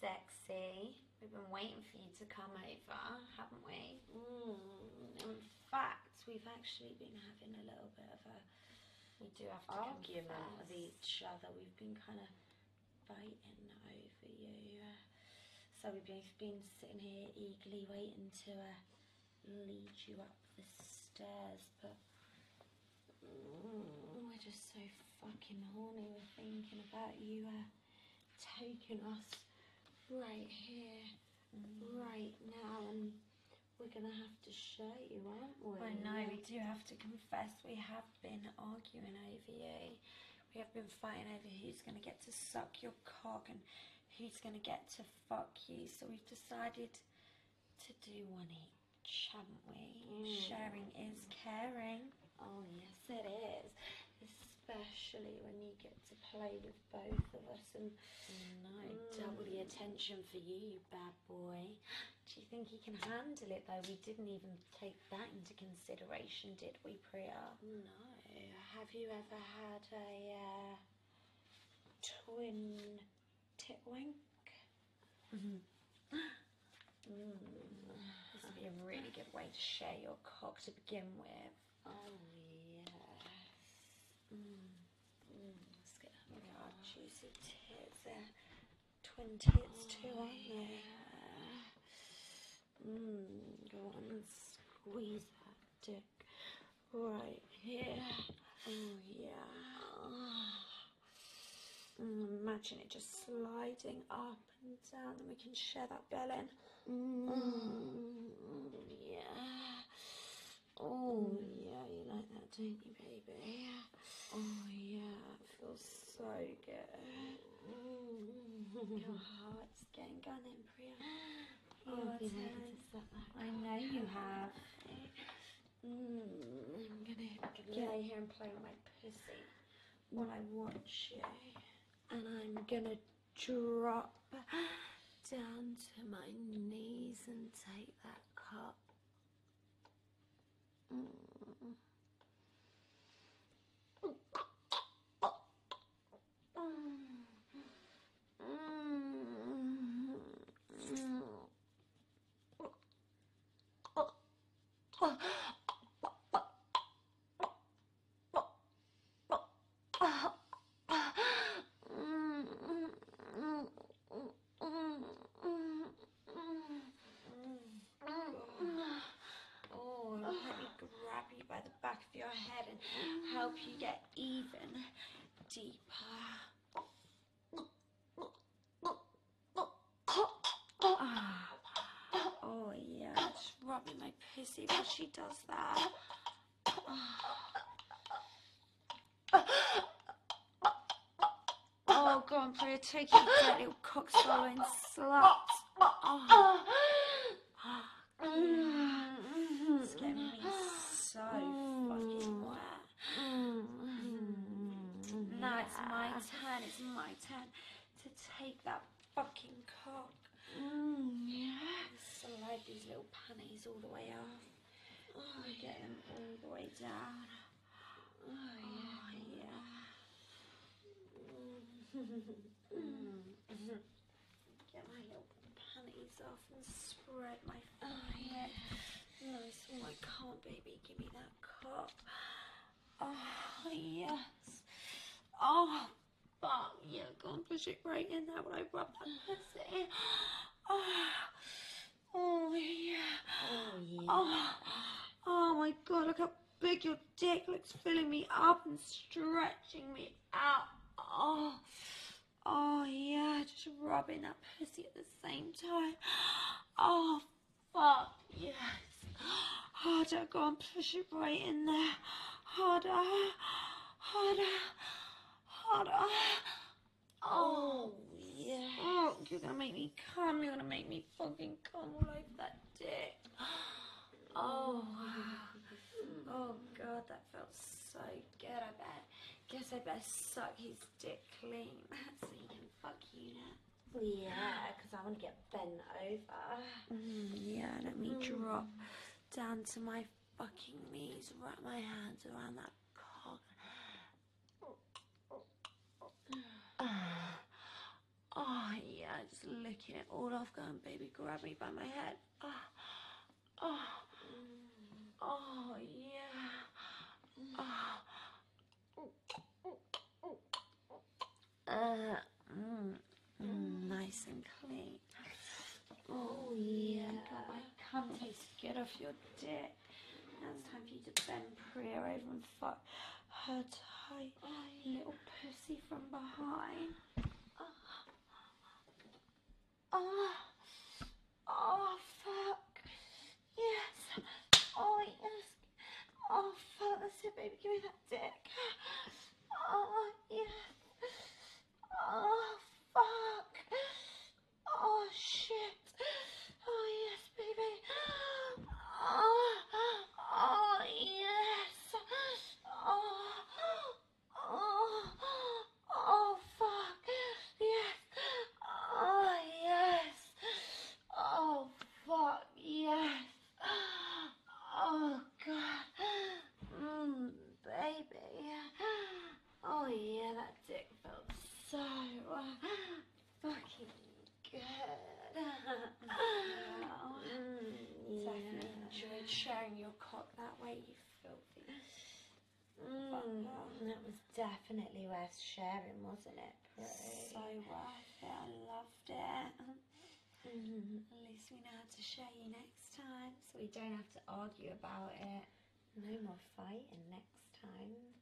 sexy. We've been waiting for you to come over, haven't we? Mm. In fact, we've actually been having a little bit of a we do have to Argument confess. with each other. We've been kind of fighting over you. So we've both been sitting here eagerly waiting to uh, lead you up the stairs, but mm, we're just so fucking horny. We're thinking about you uh, taking us right here, right now, and we're gonna have to show you, aren't we? I know, we do have to confess we have been arguing over you. We have been fighting over who's going to get to suck your cock and who's going to get to fuck you. So we've decided to do one each, haven't we? Mm. Sharing is caring. Oh yes, it is. Especially when you get to play with both of us and No, mm. double the attention for you, you bad boy. Do you think he can handle it though? We didn't even take that into consideration, did we, Priya? No. Have you ever had a uh, twin tit wank? Mm-hmm. Mm. This would be a really good way to share your cock to begin with. Oh yes. Mm. Let's get look at our juicy tits. They're twin tits too, aren't they? Mmm. Go on and squeeze that dick right here. Oh yeah. Mm, imagine it just sliding up and down, and we can share that belly. Mm, yeah. Oh yeah, you like that, don't you, baby? Oh yeah, it feels so good. Your heart's getting going in, Priya. Oh, I've been turn. able to set that. I know you have. Mm, I'm gonna lay here and play with my pussy while I watch you. And I'm gonna drop down to my knees and take that cup. Mm. Oh, grab you by the back of your head and help you get even deeper. Ah. Oh yeah, just rubbing my pussy while she does that. Ah. Oh, go on, take your dirty little cock swallowing slut. Oh. It's getting me so fucking wet. Now it's my turn, it's my turn to take that fucking cock. Mm, yeah. Slide these little panties all the way off. Oh, get them all the way down. Oh, yeah. Oh, mm. Get my little panties off and spread my forehead. Nice. Oh, I can't, baby. Give me that cup. Oh, yes. Oh, fuck. Yeah, go and push it right in there when I rub that pussy. Oh, oh yeah. Oh, yeah. Oh, oh my god, look how big your dick looks, filling me up and stretching me out. Oh, oh yeah, just rubbing that pussy at the same time. Oh, fuck, yes. Harder, go and push it right in there. Harder, harder, harder. Oh, yeah. Oh, you're gonna make me come. You're gonna make me fucking come all over that dick. Oh, wow. Oh, God, that felt so good. I bet. Guess I better suck his dick clean so he can fuck you now. Yeah, because I want to get bent over. Mm, yeah, let me drop down to my fucking knees, wrap my hands around that cock. Oh yeah, just licking it all off, going, baby, grab me by my head. Oh, oh, oh yeah. Oh. Uh, mm, mm, nice and clean. Oh yeah, God, my cum tastes good off your dick. Now it's time for you to bend Priya over and fuck her tight little pussy from behind. Oh, oh, fuck. Yes. Oh, yes. Oh, fuck. That's it, baby. Give me that dick. Oh, yes. Oh, fuck. Oh, shit. Oh, yes, baby. Oh, oh, yes. Oh, oh, oh, fuck. Yes. Oh, yes. Oh, fuck. Yes. Oh, God. Mmm, baby. Oh, yeah, that dick felt so uh, fucking good. Mm, Definitely enjoyed sharing your cock that way, you filthy. Mm, that was definitely worth sharing, wasn't it, Prue? So worth it. I loved it. Mhm. At least we know how to share you next time. So we don't have to argue about it. No more fighting next time.